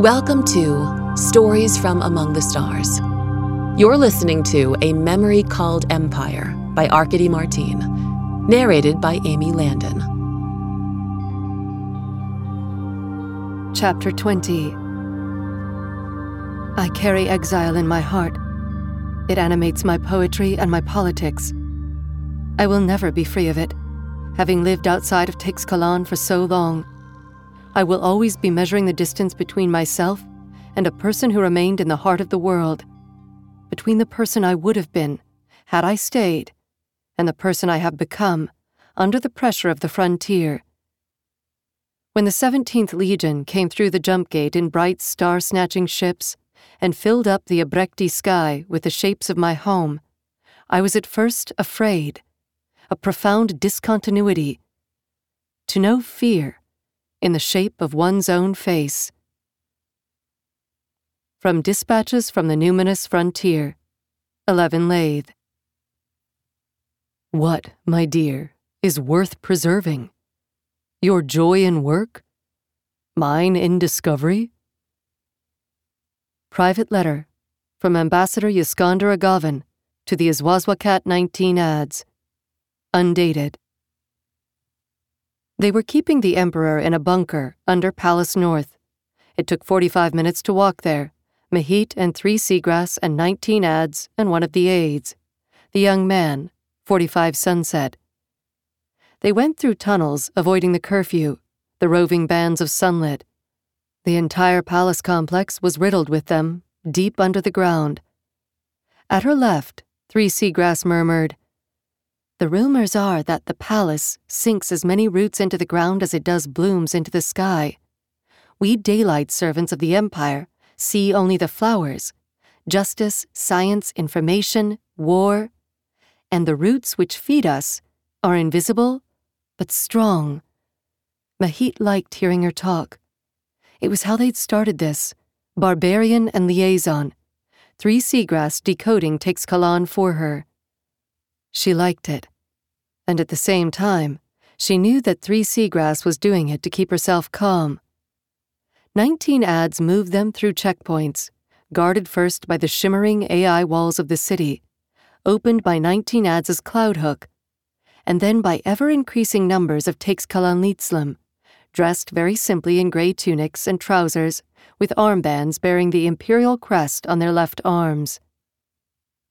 Welcome to Stories from Among the Stars. You're listening to A Memory Called Empire by Arkady Martine, narrated by Amy Landon. Chapter 20 I carry exile in my heart. It animates my poetry and my politics. I will never be free of it, having lived outside of Teixcalaan for so long. I will always be measuring the distance between myself and a person who remained in the heart of the world, between the person I would have been had I stayed and the person I have become under the pressure of the frontier. When the 17th Legion came through the jump gate in bright star snatching ships and filled up the Abrekti sky with the shapes of my home, I was at first afraid, a profound discontinuity. To know fear in the shape of one's own face. From Dispatches from the Numinous Frontier, 11 Lathe. What, my dear, is worth preserving? Your joy in work? Mine in discovery? Private letter from Ambassador Yskandr Aghavn to the ezuazuacat 19 Adze. Undated. They were keeping the Emperor in a bunker under Palace North. It took 45 minutes to walk there. Mahit and three seagrass and 19 Adze and one of the aides. The young man, 45 sunset. They went through tunnels, avoiding the curfew, the roving bands of sunlit. The entire palace complex was riddled with them, deep under the ground. At her left, Three Seagrass murmured, the rumors are that the palace sinks as many roots into the ground as it does blooms into the sky. We daylight servants of the Empire see only the flowers justice, science, information, war. And the roots which feed us are invisible, but strong. Mahit liked hearing her talk. It was how they'd started this barbarian and liaison. Three Seagrass decoding Teixcalaan for her. She liked it. And at the same time, she knew that Three Seagrass was doing it to keep herself calm. Nineteen Adze moved them through checkpoints, guarded first by the shimmering AI walls of the city, opened by 19 Adze' cloud hook, and then by ever increasing numbers of Teixcalaan dressed very simply in gray tunics and trousers with armbands bearing the imperial crest on their left arms.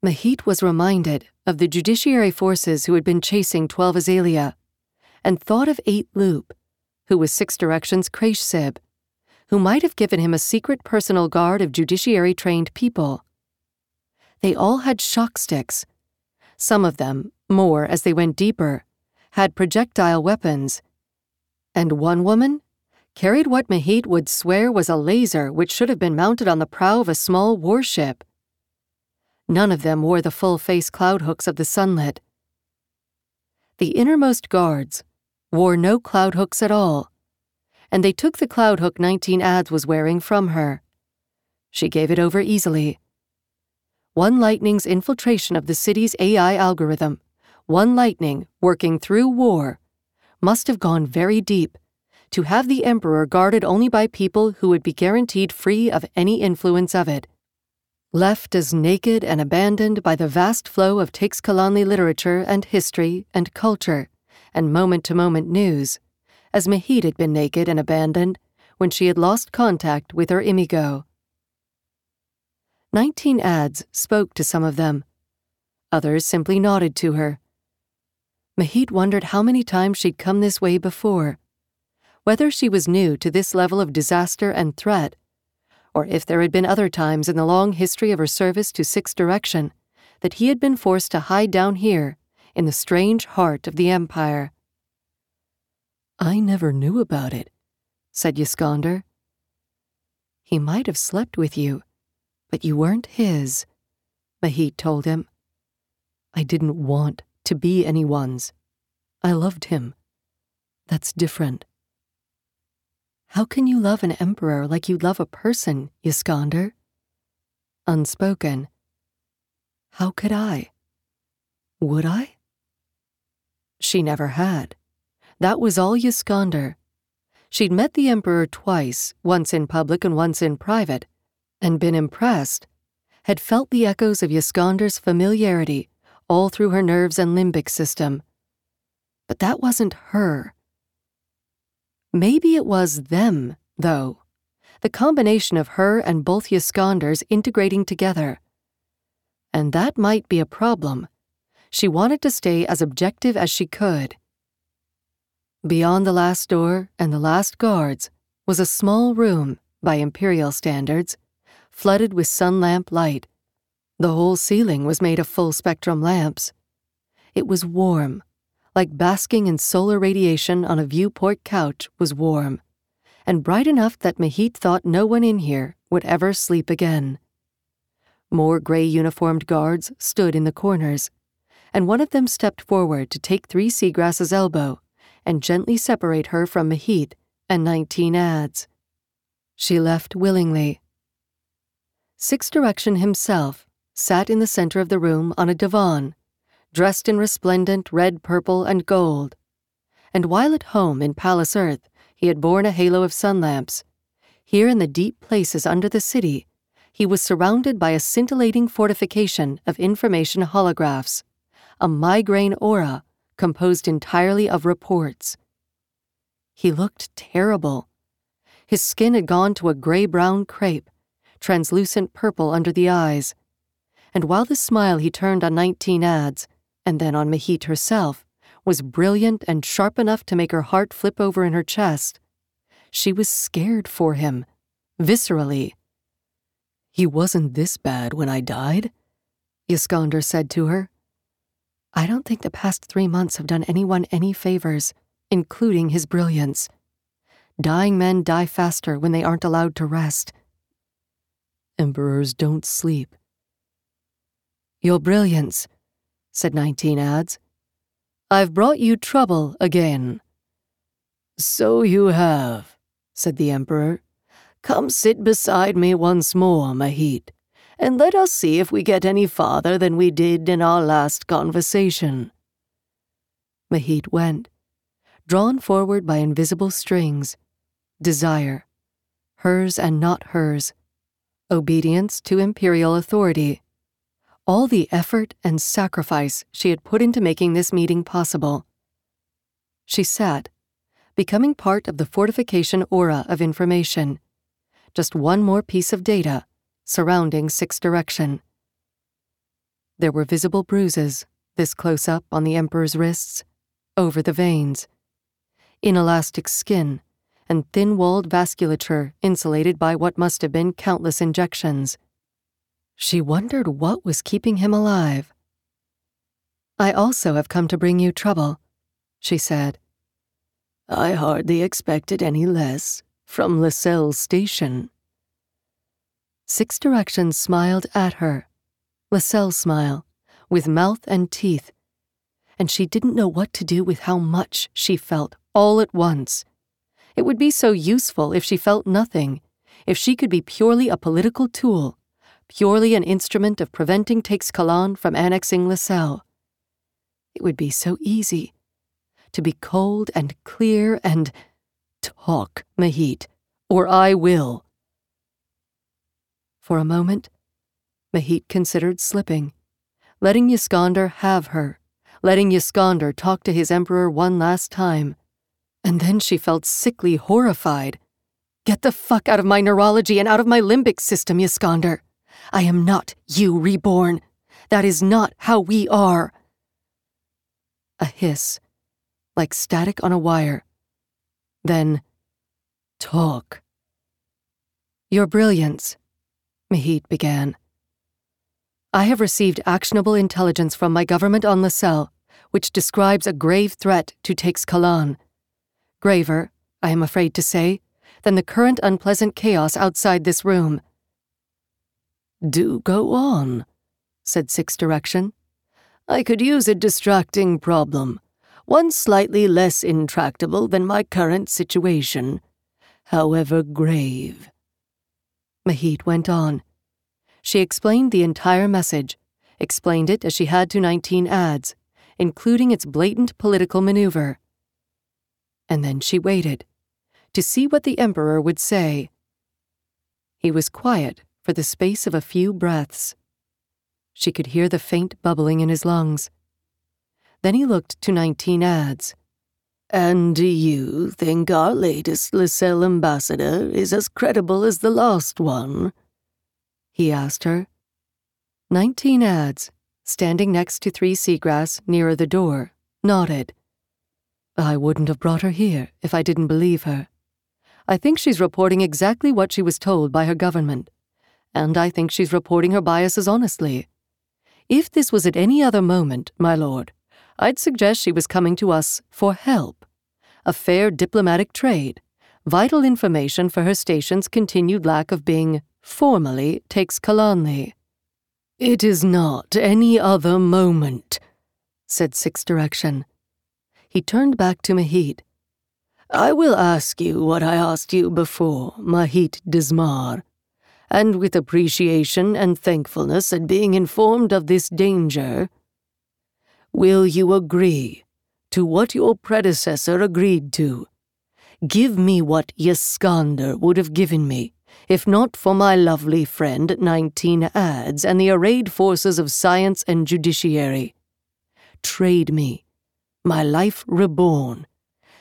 Mahit was reminded of the judiciary forces who had been chasing 12 Azalea, and thought of 8 Loop, who was Six Directions crèchesib, who might have given him a secret personal guard of judiciary trained people. They all had shock sticks. Some of them, more as they went deeper, had projectile weapons. And one woman carried what Mahit would swear was a laser which should have been mounted on the prow of a small warship. None of them wore the full face cloud hooks of the sunlit. The innermost guards wore no cloud hooks at all, and they took the cloud hook 19 Adze was wearing from her. She gave it over easily. One Lightning's infiltration of the city's AI algorithm, one Lightning working through war, must have gone very deep to have the Emperor guarded only by people who would be guaranteed free of any influence of it left as naked and abandoned by the vast flow of Teixcalaanli literature and history and culture and moment to moment news, as Mahit had been naked and abandoned when she had lost contact with her imago. Nineteen Adze spoke to some of them. Others simply nodded to her. Mahit wondered how many times she'd come this way before, whether she was new to this level of disaster and threat or if there had been other times in the long history of her service to Six Direction that he had been forced to hide down here in the strange heart of the Empire. I never knew about it, said Yskandr. He might have slept with you, but you weren't his, Mahit told him. I didn't want to be anyone's. I loved him. That's different. How can you love an emperor like you'd love a person, Yskandr? Unspoken. How could I? Would I? She never had. That was all Yskandr. She'd met the Emperor twice, once in public and once in private, and been impressed, had felt the echoes of Yskandr's familiarity all through her nerves and limbic system. But that wasn't her. Maybe it was them, though. The combination of her and both Yskandrs integrating together. And that might be a problem. She wanted to stay as objective as she could. Beyond the last door and the last guards was a small room, by Imperial standards, flooded with sun lamp light. The whole ceiling was made of full spectrum lamps. It was warm, like basking in solar radiation on a viewport couch was warm, and bright enough that Mahit thought no one in here would ever sleep again. More gray uniformed guards stood in the corners, and one of them stepped forward to take Three Seagrass's elbow and gently separate her from Mahit and 19 Adze. She left willingly. Six Direction himself sat in the center of the room on a divan, dressed in resplendent red, purple, and gold. And while at home in Palace Earth, he had borne a halo of sun lamps, here in the deep places under the city, he was surrounded by a scintillating fortification of information holographs, a migraine aura composed entirely of reports. He looked terrible. His skin had gone to a gray brown crepe, translucent purple under the eyes. And while the smile he turned on 19 Adze, and then on Mahit herself, was brilliant and sharp enough to make her heart flip over in her chest, she was scared for him, viscerally. He wasn't this bad when I died, Yskandr said to her. I don't think the past three months have done anyone any favors, including his brilliance. Dying men die faster when they aren't allowed to rest. Emperors don't sleep. Your brilliance, said 19 Adze. I've brought you trouble again. So you have, said the Emperor. Come sit beside me once more, Mahit and let us see if we get any farther than we did in our last conversation. Mahit went, drawn forward by invisible strings. Desire, hers and not hers. Obedience to imperial authority. All the effort and sacrifice she had put into making this meeting possible. She sat, becoming part of the fortification aura of information. Just one more piece of data surrounding Six Direction. There were visible bruises, this close up on the Emperor's wrists, over the veins, inelastic skin, and thin walled vasculature insulated by what must have been countless injections. She wondered what was keeping him alive. I also have come to bring you trouble, she said. I hardly expected any less from Lsel Station. Six Directions smiled at her. Lascelles smile, with mouth and teeth. And she didn't know what to do with how much she felt all at once. It would be so useful if she felt nothing, if she could be purely a political tool, purely an instrument of preventing Teixcalaan from annexing Lsel. It would be so easy to be cold and clear and talk, Mahit, or I will. For a moment, Mahit considered slipping, letting Yskandr have her, letting Yskandr talk to his emperor one last time. And then she felt sickly horrified. Get the fuck out of my neurology and out of my limbic system, Yskandr. I am not you reborn. That is not how we are. A hiss, like static on a wire. Then, talk. Your brilliance, Mahit began. I have received actionable intelligence from my government on Lsel, which describes a grave threat to Teixcalaan. Graver, I am afraid to say, than the current unpleasant chaos outside this room. Do go on, said Six Direction. I could use a distracting problem, one slightly less intractable than my current situation, however grave. Mahit went on. She explained the entire message, explained it as she had to 19 Adze, including its blatant political maneuver. And then she waited. to see what the Emperor would say. He was quiet for the space of a few breaths. She could hear the faint bubbling in his lungs. Then he looked to 19 Adze. And do you think our latest Lsel ambassador is as credible as the last one? He asked her. 19 Adze, standing next to Three Seagrass nearer the door, nodded. I wouldn't have brought her here if I didn't believe her. I think she's reporting exactly what she was told by her government, and I think she's reporting her biases honestly. If this was at any other moment, my lord, I'd suggest she was coming to us for help. A fair diplomatic trade, vital information for her station's continued lack of being formally Teixcalaanli. It is not any other moment, said Six Direction. He turned back to Mahit. I will ask you what I asked you before, Mahit Dzmare and with appreciation and thankfulness at being informed of this danger, will you agree to what your predecessor agreed to? Give me what Yskandr would have given me, if not for my lovely friend 19 Adze and the arrayed forces of science and judiciary. Trade me, my life reborn,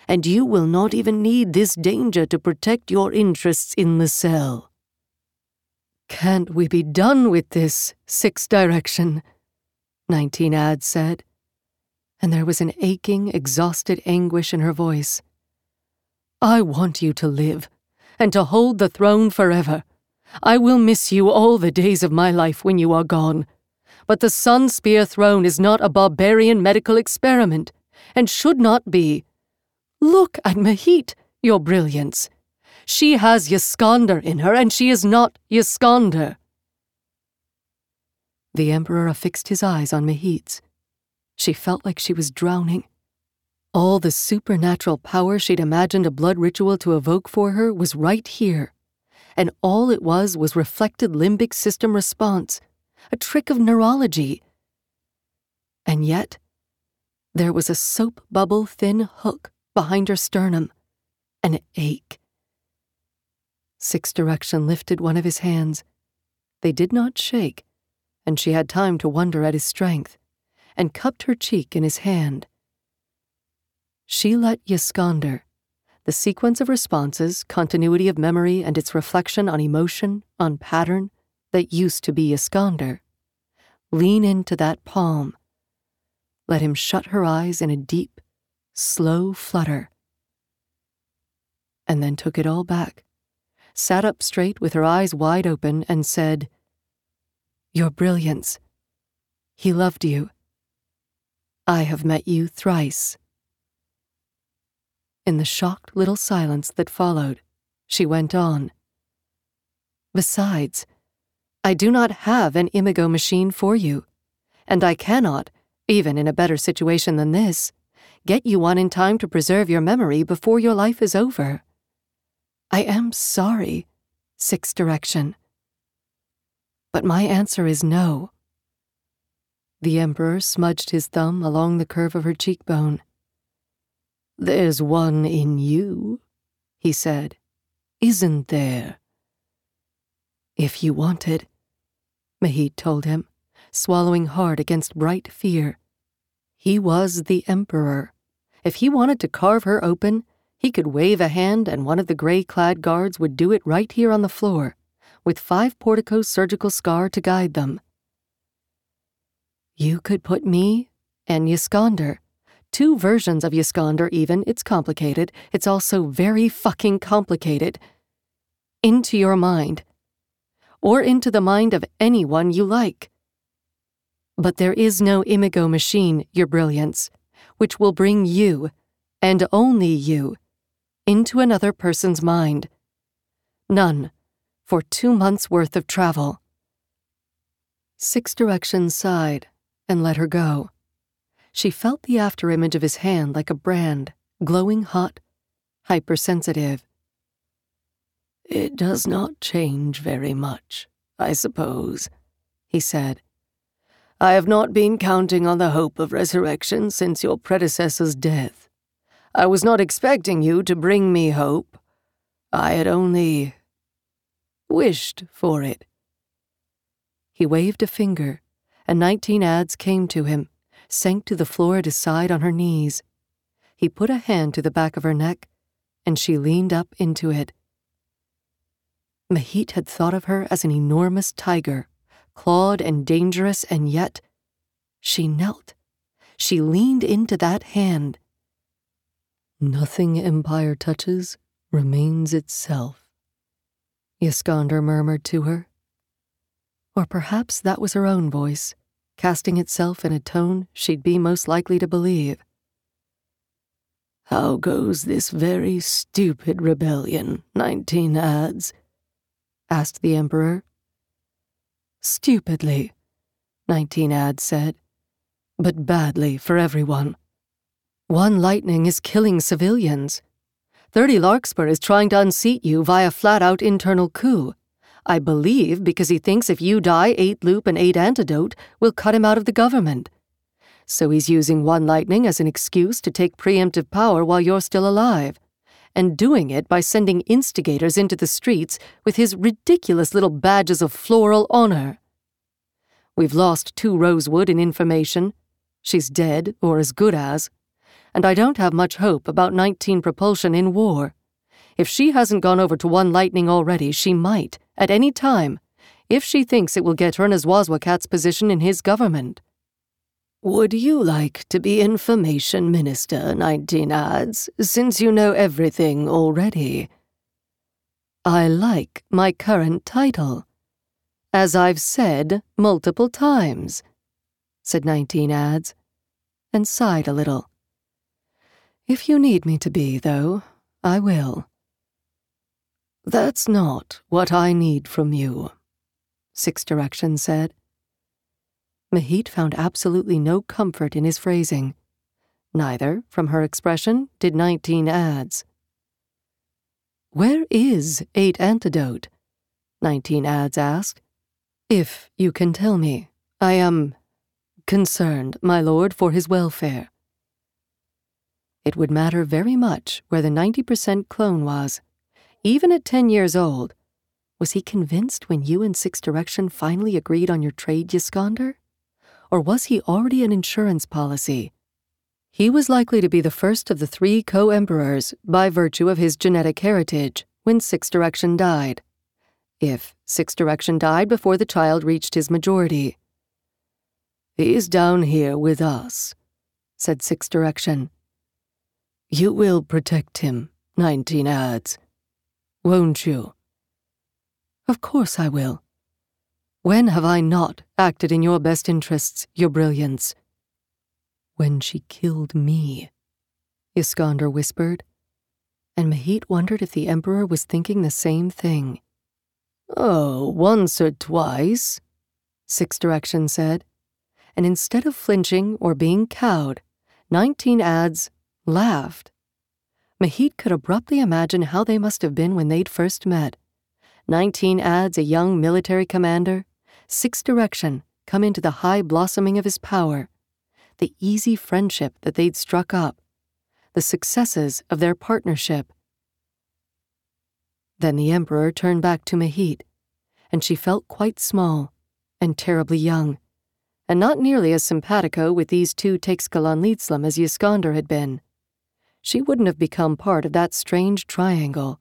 and you will not even need this danger to protect your interests in the cell. Can't we be done with this, Six Direction? 19 Adze said, and there was an aching, exhausted anguish in her voice. I want you to live, and to hold the throne forever. I will miss you all the days of my life when you are gone. But the Sun Spear throne is not a barbarian medical experiment, and should not be. Look at Mahit, your brilliance. She has Yskandr in her, and she is not Yskandr. The Emperor affixed his eyes on Mahit's. She felt like she was drowning. All the supernatural power she'd imagined a blood ritual to evoke for her was right here, and all it was was reflected limbic system response, a trick of neurology. And yet, there was a soap bubble thin hook behind her sternum, an ache. Six Direction lifted one of his hands. They did not shake, and she had time to wonder at his strength, and cupped her cheek in his hand. She let Yskandr, the sequence of responses, continuity of memory, and its reflection on emotion, on pattern, that used to be Yskandr, lean into that palm. Let him shut her eyes in a deep, slow flutter, and then took it all back sat up straight with her eyes wide open, and said, Your brilliance. He loved you. I have met you thrice. In the shocked little silence that followed, she went on. Besides, I do not have an imago machine for you, and I cannot, even in a better situation than this, get you one in time to preserve your memory before your life is over. I am sorry, Six Direction. But my answer is no. The Emperor smudged his thumb along the curve of her cheekbone. There's one in you, he said. Isn't there? If you wanted, Mahit told him, swallowing hard against bright fear. He was the Emperor. If he wanted to carve her open, he could wave a hand and one of the gray clad guards would do it right here on the floor, with five Portico's surgical scar to guide them. You could put me and Yskandr, two versions of Yskandr even, it's complicated, it's also very fucking complicated, into your mind, or into the mind of anyone you like. But there is no Imago machine, your brilliance, which will bring you, and only you, into another person's mind. None, for two months' worth of travel. Six Directions sighed and let her go. She felt the afterimage of his hand like a brand, glowing hot, hypersensitive. It does not change very much, I suppose, he said. I have not been counting on the hope of resurrection since your predecessor's death. I was not expecting you to bring me hope, I had only wished for it. He waved a finger, and nineteen Adze came to him, sank to the floor at his side on her knees. He put a hand to the back of her neck, and she leaned up into it. Mahit had thought of her as an enormous tiger, clawed and dangerous, and yet she knelt. She leaned into that hand. Nothing Empire touches remains itself, Yskandr murmured to her. Or perhaps that was her own voice, casting itself in a tone she'd be most likely to believe. How goes this very stupid rebellion, nineteen Adze? asked the Emperor. Stupidly, nineteen Adze said, but badly for everyone. One lightning is killing civilians. 30 Larkspur is trying to unseat you via flat out internal coup. I believe because he thinks if you die, 8 Loop and 8 Antidote will cut him out of the government. So he's using One Lightning as an excuse to take preemptive power while you're still alive, and doing it by sending instigators into the streets with his ridiculous little badges of floral honor. We've lost two Rosewood in information. She's dead, or as good as and I don't have much hope about 19 propulsion in war. If she hasn't gone over to One Lightning already, she might, at any time, if she thinks it will get her in ezuazuacat's position in his government. Would you like to be Information Minister, 19 Adze, since you know everything already? I like my current title. As I've said multiple times, said 19 Adze, and sighed a little. If you need me to be, though, I will. That's not what I need from you, Six Direction said. Mahit found absolutely no comfort in his phrasing. Neither, from her expression, did 19 Adze. Where is 8 Antidote? 19 Adze asked. If you can tell me, I am concerned, my lord, for his welfare it would matter very much where the 90% clone was. Even at 10 years old, was he convinced when you and Six Direction finally agreed on your trade, Yskandr? Or was he already an insurance policy? He was likely to be the first of the three co emperors by virtue of his genetic heritage when Six Direction died. If Six Direction died before the child reached his majority. He's down here with us, said Six Direction. You will protect him, 19 Adze. Won't you? Of course I will. When have I not acted in your best interests, your brilliance? When she killed me, Yskandr whispered, and Mahit wondered if the Emperor was thinking the same thing. Oh, once or twice, Six Direction said, and instead of flinching or being cowed, 19 Adze laughed. Mahit could abruptly imagine how they must have been when they'd first met. Nineteen Adze a young military commander, six direction come into the high blossoming of his power, the easy friendship that they'd struck up, the successes of their partnership. Then the Emperor turned back to Mahit, and she felt quite small and terribly young, and not nearly as simpatico with these two Teixcalaanlitzlim as Yskandr had been she wouldn't have become part of that strange triangle.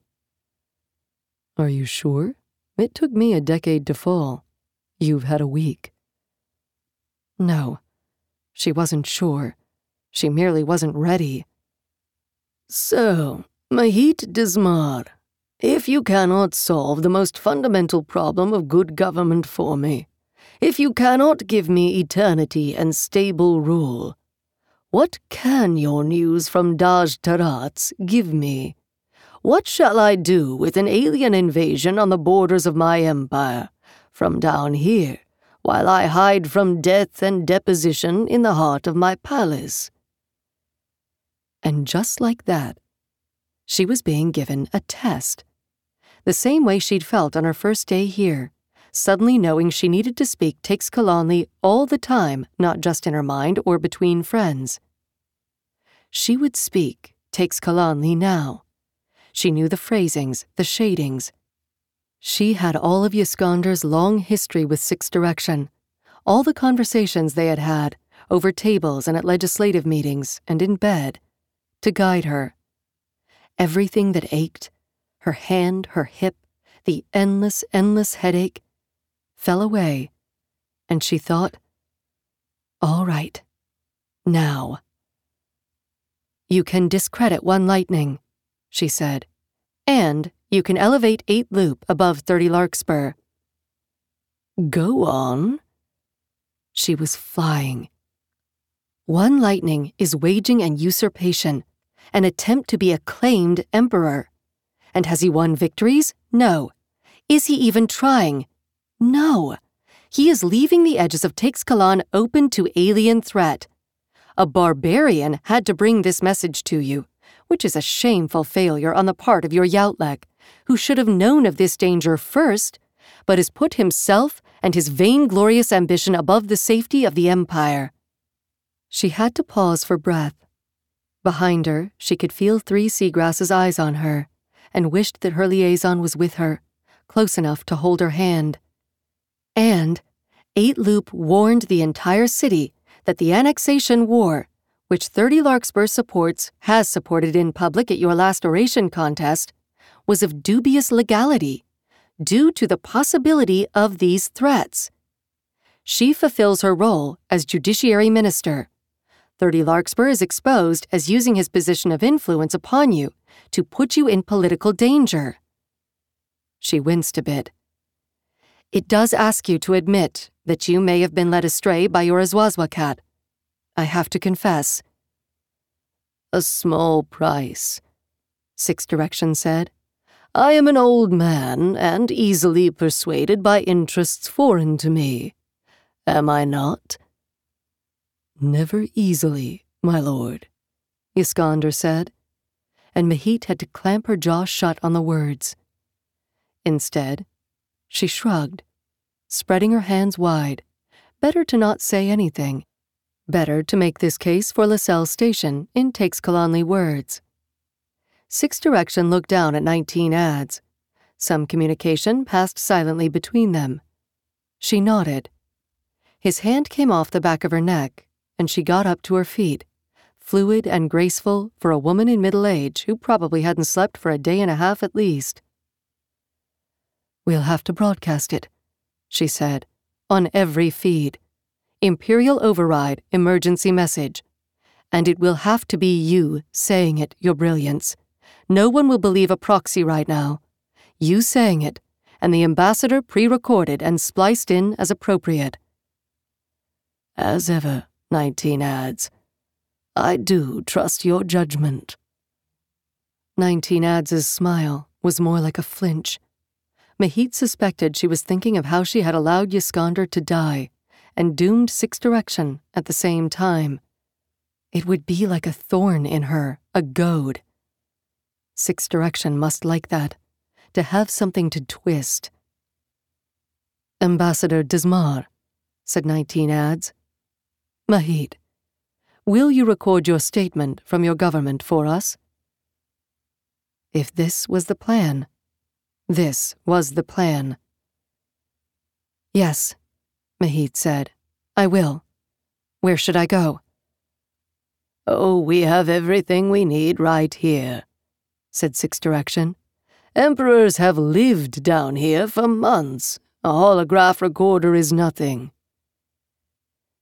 Are you sure? It took me a decade to fall. You've had a week. No, she wasn't sure. She merely wasn't ready. So, Mahit Dzmare, if you cannot solve the most fundamental problem of good government for me, if you cannot give me eternity and stable rule, what can your news from Dajh Tarats give me? What shall I do with an alien invasion on the borders of my empire, from down here, while I hide from death and deposition in the heart of my palace? And just like that, she was being given a test. The same way she'd felt on her first day here, suddenly knowing she needed to speak takes Teixcalaanli all the time, not just in her mind or between friends. She would speak takes Teixcalaanli now. She knew the phrasings, the shadings. She had all of Yskandr's long history with Six Direction, all the conversations they had had, over tables and at legislative meetings and in bed, to guide her. Everything that ached, her hand, her hip, the endless, endless headache, fell away, and she thought, All right, now. You can discredit one lightning, she said, and you can elevate 8 loop above 30 Larkspur. Go on. She was flying. One lightning is waging an usurpation, an attempt to be acclaimed emperor. And has he won victories? No. Is he even trying? No. He is leaving the edges of Teixcalaan open to alien threat. A barbarian had to bring this message to you, which is a shameful failure on the part of your yaotlek, who should have known of this danger first, but has put himself and his vainglorious ambition above the safety of the Empire. She had to pause for breath. Behind her, she could feel Three Seagrass's eyes on her, and wished that her liaison was with her, close enough to hold her hand. And Eight Loop warned the entire city that the annexation war, which 30 Larkspur supports, has supported in public at your last oration contest, was of dubious legality due to the possibility of these threats. She fulfills her role as Judiciary Minister. 30 Larkspur is exposed as using his position of influence upon you to put you in political danger. She winced a bit. It does ask you to admit that you may have been led astray by your ezuazuacat. I have to confess. A small price, Six Direction said. I am an old man and easily persuaded by interests foreign to me. Am I not? Never easily, my lord, Yskandr said, and Mahit had to clamp her jaw shut on the words. Instead, she shrugged, spreading her hands wide. Better to not say anything. Better to make this case for Lsel Station in Teixcalaanli words. Six Direction looked down at 19 Adze. Some communication passed silently between them. She nodded. His hand came off the back of her neck and she got up to her feet, fluid and graceful for a woman in middle age who probably hadn't slept for a day and a half at least. We'll have to broadcast it, she said, on every feed. Imperial Override emergency message. And it will have to be you saying it, Your Brilliance. No one will believe a proxy right now. You saying it, and the ambassador pre recorded and spliced in as appropriate. As ever, 19 Adze. I do trust your judgment. 19 Adze' smile was more like a flinch. Mahit suspected she was thinking of how she had allowed Yskandr to die and doomed Six Direction at the same time. It would be like a thorn in her, a goad. Six Direction must like that, to have something to twist. Ambassador Dzmare, said 19 Adze. Mahit, will you record your statement from your government for us? If this was the plan, this was the plan. Yes, Mahit said. I will. Where should I go? Oh, we have everything we need right here, said Six Direction. Emperors have lived down here for months. A holograph recorder is nothing.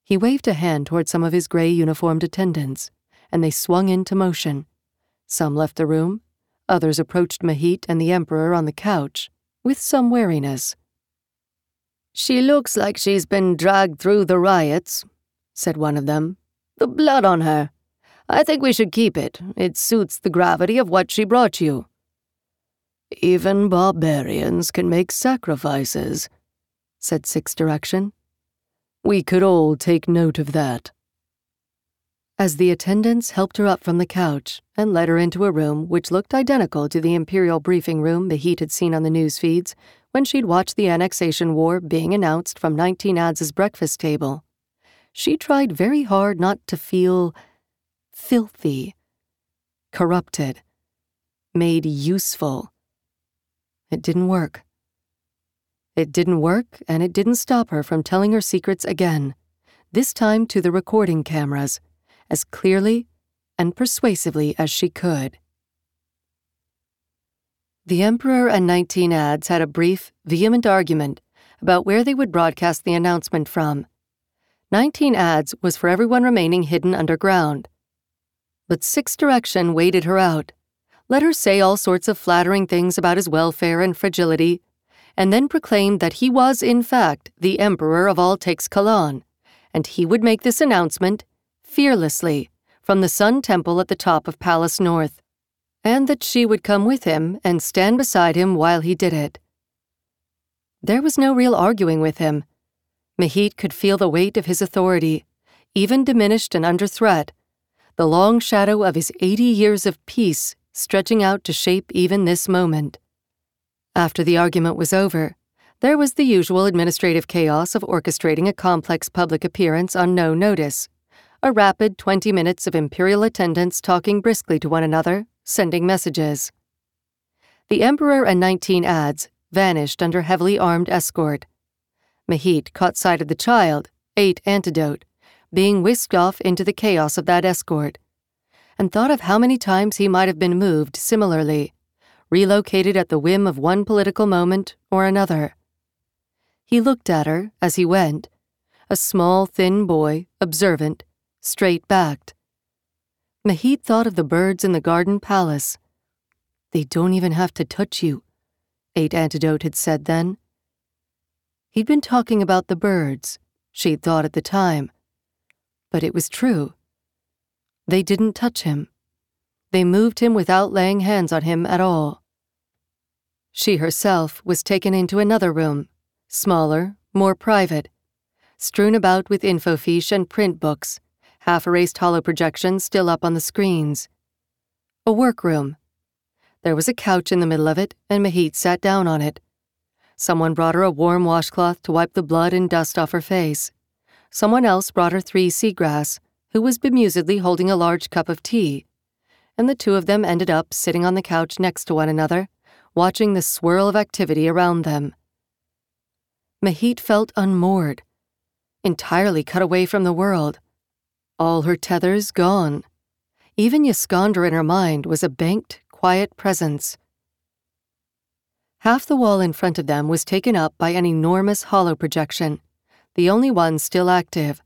He waved a hand toward some of his gray uniformed attendants, and they swung into motion. Some left the room, others approached Mahit and the Emperor on the couch, with some wariness. She looks like she's been dragged through the riots, said one of them. The blood on her. I think we should keep it. It suits the gravity of what she brought you. Even barbarians can make sacrifices, said Six Direction. We could all take note of that. As the attendants helped her up from the couch and led her into a room which looked identical to the Imperial briefing room the Heat had seen on the news feeds when she'd watched the annexation war being announced from 19 Adze' breakfast table, she tried very hard not to feel filthy, corrupted. made useful. It didn't work. It didn't work, and it didn't stop her from telling her secrets again, this time to the recording cameras, as clearly and persuasively as she could. The Emperor and 19 Adze had a brief, vehement argument about where they would broadcast the announcement from. 19 Adze was for everyone remaining hidden underground. But Six Direction waited her out, let her say all sorts of flattering things about his welfare and fragility, and then proclaimed that he was, in fact, the Emperor of all Teixcalaan, and he would make this announcement, fearlessly, from the Sun Temple at the top of Palace North, and that she would come with him and stand beside him while he did it. There was no real arguing with him. Mahit could feel the weight of his authority, even diminished and under threat, the long shadow of his 80 years of peace stretching out to shape even this moment. After the argument was over, there was the usual administrative chaos of orchestrating a complex public appearance on no notice. A rapid 20 minutes of imperial attendants talking briskly to one another, sending messages. The Emperor and 19 Adze vanished under heavily armed escort. Mahit caught sight of the child, eight antidote, being whisked off into the chaos of that escort, and thought of how many times he might have been moved similarly relocated at the whim of one political moment or another. He looked at her as he went, a small, thin boy, observant, straight backed. Mahit thought of the birds in the garden palace. They don't even have to touch you, Eight Antidote had said then. He'd been talking about the birds, she'd thought at the time. But it was true. They didn't touch him. They moved him without laying hands on him at all. She herself was taken into another room, smaller, more private, strewn about with infofiche and print books, half erased hollow projections still up on the screens. A workroom. There was a couch in the middle of it, and Mahit sat down on it. Someone brought her a warm washcloth to wipe the blood and dust off her face. Someone else brought her three seagrass, who was bemusedly holding a large cup of tea and the two of them ended up sitting on the couch next to one another, watching the swirl of activity around them. Mahit felt unmoored, entirely cut away from the world. All her tethers gone. Even Yskandr in her mind was a banked, quiet presence. Half the wall in front of them was taken up by an enormous hollow projection, the only one still active.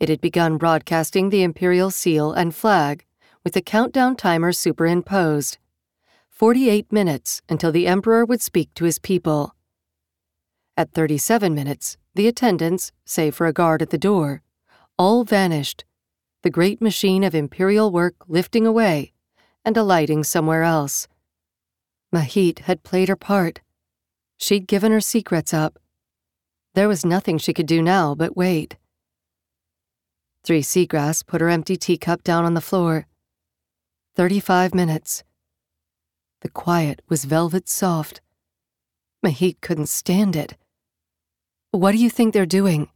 It had begun broadcasting the imperial seal and flag with the countdown timer superimposed 48 minutes until the Emperor would speak to his people. At 37 minutes, the attendants, save for a guard at the door, all vanished, the great machine of imperial work lifting away and alighting somewhere else. Mahit had played her part. She'd given her secrets up. There was nothing she could do now but wait. Three Seagrass put her empty teacup down on the floor 35 minutes. The quiet was velvet soft. Mahit couldn't stand it. What do you think they're doing?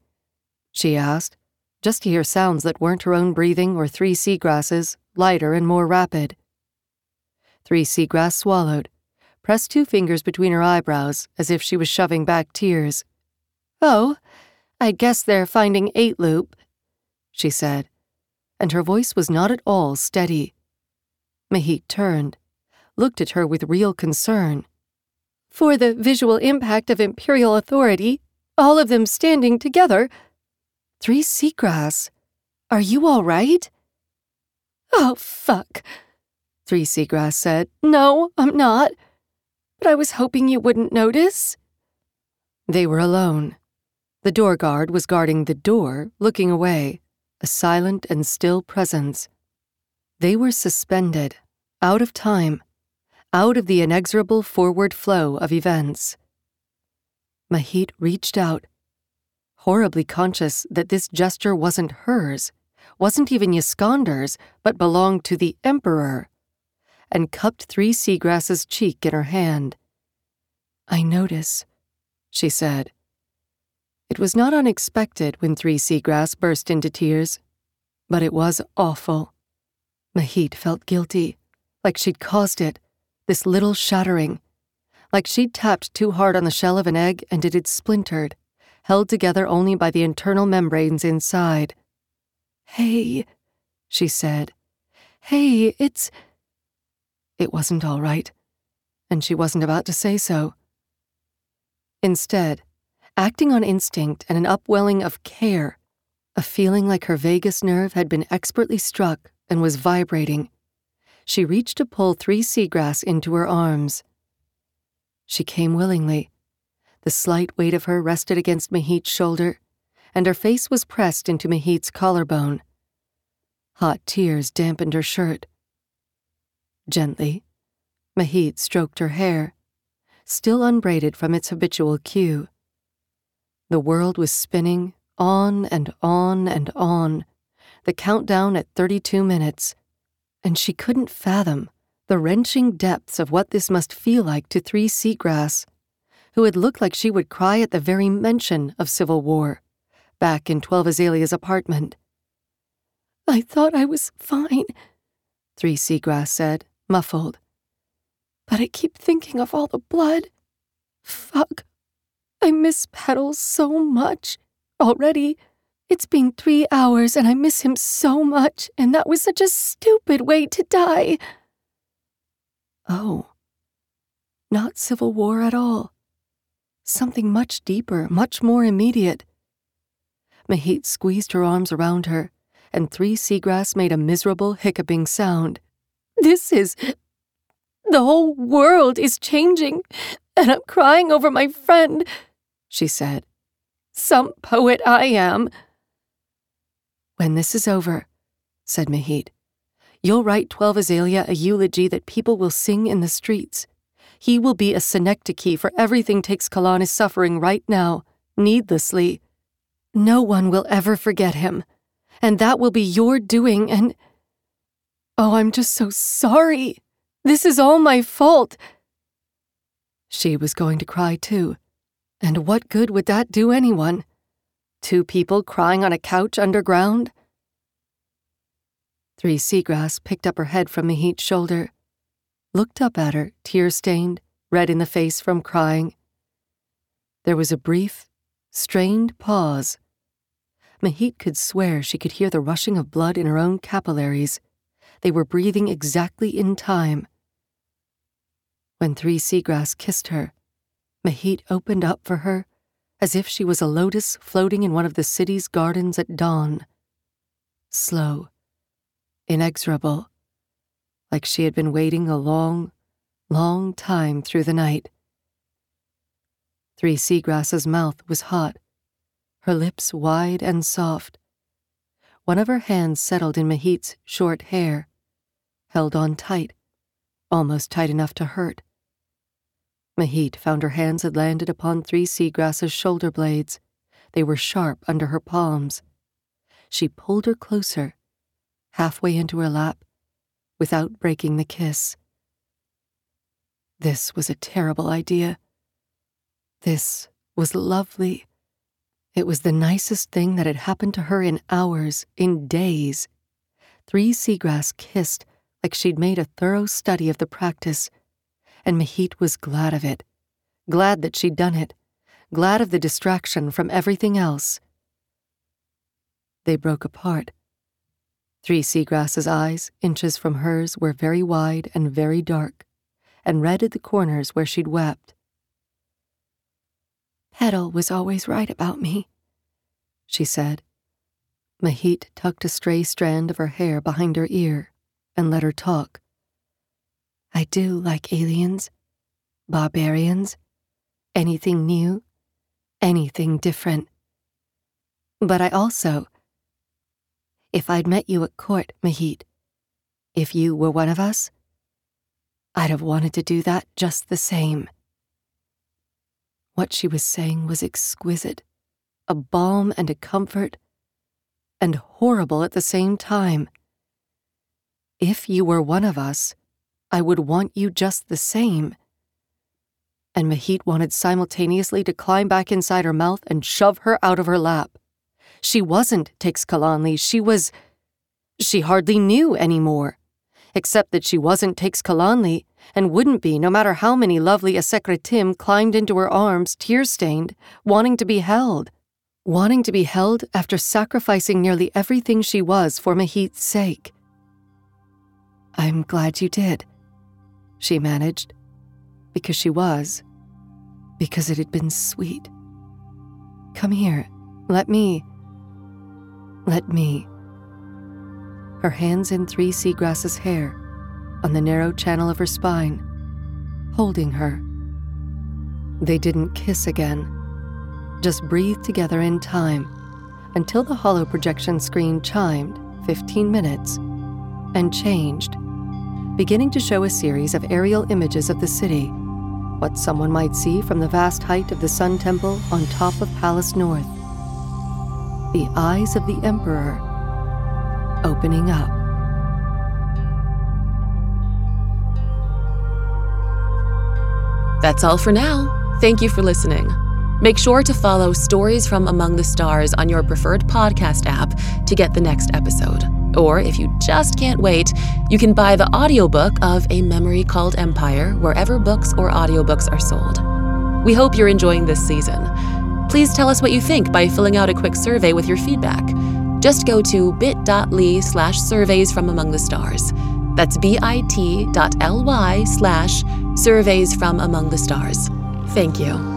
She asked, just to hear sounds that weren't her own breathing or three seagrasses, lighter and more rapid. Three seagrass swallowed, pressed two fingers between her eyebrows as if she was shoving back tears. Oh, I guess they're finding eight loop, she said, and her voice was not at all steady. Mahit turned, looked at her with real concern. For the visual impact of imperial authority, all of them standing together. Three seagrass. Are you all right? Oh, fuck. Three Seagrass said. No, I'm not. But I was hoping you wouldn't notice. They were alone. The door guard was guarding the door, looking away, a silent and still presence. They were suspended, out of time, out of the inexorable forward flow of events. Mahit reached out, horribly conscious that this gesture wasn't hers, wasn't even Yskandr's, but belonged to the Emperor, and cupped Three Seagrass's cheek in her hand. I notice, she said. It was not unexpected when Three Seagrass burst into tears, but it was awful. Mahit felt guilty, like she'd caused it, this little shattering, like she'd tapped too hard on the shell of an egg and it had splintered, held together only by the internal membranes inside. Hey, she said. Hey, it's. It wasn't all right, and she wasn't about to say so. Instead, acting on instinct and an upwelling of care, a feeling like her vagus nerve had been expertly struck and was vibrating, she reached to pull three seagrass into her arms. She came willingly. The slight weight of her rested against Mahit's shoulder, and her face was pressed into Mahit's collarbone. Hot tears dampened her shirt. Gently, Mahit stroked her hair, still unbraided from its habitual queue. The world was spinning on and on and on, the countdown at 32 minutes, and she couldn't fathom the wrenching depths of what this must feel like to three seagrass, who had looked like she would cry at the very mention of civil war, back in Twelve Azalea's apartment. I thought I was fine, Three Seagrass said, muffled. But I keep thinking of all the blood. Fuck. I miss Petals so much. Already. It's been three hours and I miss him so much, and that was such a stupid way to die. Oh. Not civil war at all. Something much deeper, much more immediate. Mahit squeezed her arms around her, and Three Seagrass made a miserable hiccuping sound. This is. The whole world is changing, and I'm crying over my friend, she said. Some poet I am. When this is over, said Mahit, you'll write Twelve Azalea a eulogy that people will sing in the streets. He will be a synecdoche for everything Teixcalaan is suffering right now, needlessly. No one will ever forget him, and that will be your doing, and. Oh, I'm just so sorry. This is all my fault. She was going to cry too. And what good would that do anyone? Two people crying on a couch underground? Three Seagrass picked up her head from Mahit's shoulder, looked up at her, tear stained, red in the face from crying. There was a brief, strained pause. Mahit could swear she could hear the rushing of blood in her own capillaries. They were breathing exactly in time. When Three Seagrass kissed her, Mahit opened up for her as if she was a lotus floating in one of the city's gardens at dawn. Slow, inexorable, like she had been waiting a long, long time through the night. Three Seagrass's mouth was hot, her lips wide and soft. One of her hands settled in Mahit's short hair, held on tight, almost tight enough to hurt. Mahit found her hands had landed upon Three Seagrass's shoulder blades. They were sharp under her palms. She pulled her closer, halfway into her lap, without breaking the kiss. This was a terrible idea. This was lovely. It was the nicest thing that had happened to her in hours, in days. Three Seagrass kissed like she'd made a thorough study of the practice and Mahit was glad of it. Glad that she'd done it. Glad of the distraction from everything else. They broke apart. Three Seagrass's eyes, inches from hers, were very wide and very dark, and red at the corners where she'd wept. Petal was always right about me, she said. Mahit tucked a stray strand of her hair behind her ear and let her talk. I do like aliens, barbarians, anything new, anything different. But I also, if I'd met you at court, Mahit, if you were one of us, I'd have wanted to do that just the same. What she was saying was exquisite, a balm and a comfort, and horrible at the same time. If you were one of us, I would want you just the same. And Mahit wanted simultaneously to climb back inside her mouth and shove her out of her lap. She wasn't Teixcalaanli, she was. She hardly knew anymore. Except that she wasn't Teixcalaanli, and wouldn't be no matter how many lovely Asekretim climbed into her arms, tear stained, wanting to be held. Wanting to be held after sacrificing nearly everything she was for Mahit's sake. I'm glad you did, she managed, because she was, because it had been sweet. Come here, let me. Let me. Her hands in Three Seagrass's hair, on the narrow channel of her spine, holding her. They didn't kiss again, just breathed together in time until the hollow projection screen chimed 15 minutes and changed, beginning to show a series of aerial images of the city, what someone might see from the vast height of the Sun Temple on top of Palace North. The eyes of the Emperor opening up. That's all for now. Thank you for listening. Make sure to follow Stories from Among the Stars on your preferred podcast app to get the next episode. Or if you just can't wait, you can buy the audiobook of A Memory Called Empire wherever books or audiobooks are sold. We hope you're enjoying this season. Please tell us what you think by filling out a quick survey with your feedback. Just go to bit.ly slash surveys from among the stars. That's bit.ly slash surveys from among the stars. Thank you.